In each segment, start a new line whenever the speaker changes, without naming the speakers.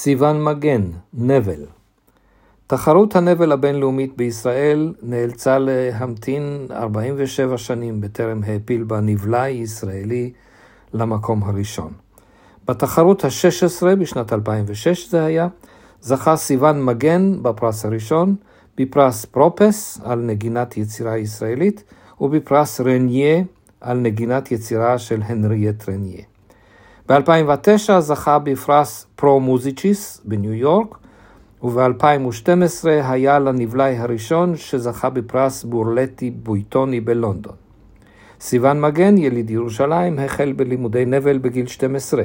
סיון מגן, נבל. תחרות הנבל הבינלאומית בישראל נאלצה להמתין 47 שנים בטרם העפיל בה נבלאי ישראלי למקום הראשון. בתחרות ה-16 בשנת 2006 זה היה, זכה סיון מגן בפרס הראשון, בפרס פרופס על נגינת יצירה ישראלית ובפרס רניה על נגינת יצירה של הנריאט רניה. ב-2009 זכה בפרס פרו-מוזיצ'יס בניו יורק, וב-2012 היה לנבלאי הראשון שזכה בפרס בורלטי בויטוני בלונדון. סיון מגן, יליד ירושלים, החל בלימודי נבל בגיל 12.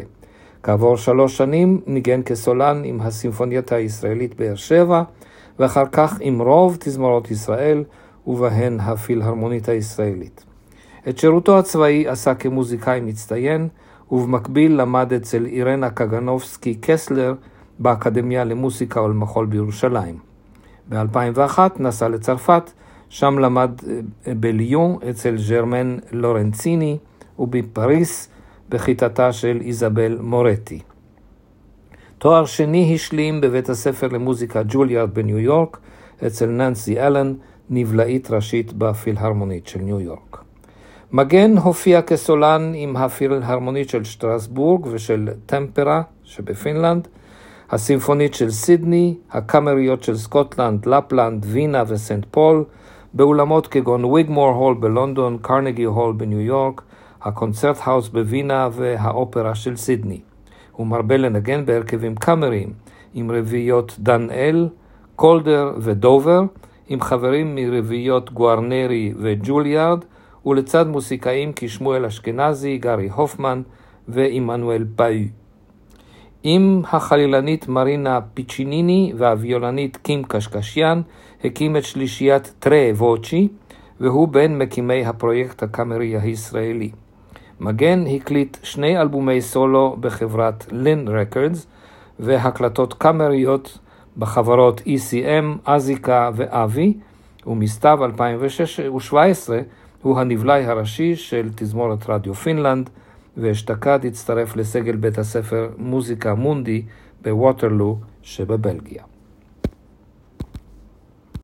כעבור שלוש שנים ניגן כסולן עם הסימפוניית הישראלית באר שבע, ואחר כך עם רוב תזמורות ישראל, ובהן הפילהרמונית הישראלית. את שירותו הצבאי עשה כמוזיקאי מצטיין, ובמקביל למד אצל אירנה קגנובסקי קסלר באקדמיה למוסיקה ולמחול בירושלים. ב-2001 נסע לצרפת, שם למד אה, בליון אצל ג'רמן לורנציני ובפריס בכיתתה של איזבל מורטי. תואר שני השלים בבית הספר למוזיקה ג'וליארד בניו יורק אצל ננסי אלן, נבלאית ראשית בפילהרמונית של ניו יורק. מגן הופיע כסולן עם הפילהרמונית של שטרסבורג ושל טמפרה שבפינלנד, הסימפונית של סידני, הקאמריות של סקוטלנד, לפלנד, וינה וסנט פול, באולמות כגון ויגמור הול בלונדון, קרנגי הול בניו יורק, הקונצרט האוס בווינה והאופרה של סידני. הוא מרבה לנגן בהרכבים קאמריים, עם רביעיות דנאל, קולדר ודובר, עם חברים מרביעיות גוארנרי וג'וליארד, ולצד מוסיקאים כשמואל אשכנזי, גארי הופמן ועמנואל פאי. עם החלילנית מרינה פיצ'יניני והוויולנית קים קשקשיאן הקים את שלישיית טרה ווצ'י, והוא בין מקימי הפרויקט הקאמרי הישראלי. מגן הקליט שני אלבומי סולו בחברת לין רקורדס והקלטות קאמריות בחברות ECM, אזיקה ואבי, ומסתיו 2017 הוא הנבלאי הראשי של תזמורת רדיו פינלנד, ואשתקד הצטרף לסגל בית הספר מוזיקה מונדי בווטרלו שבבלגיה.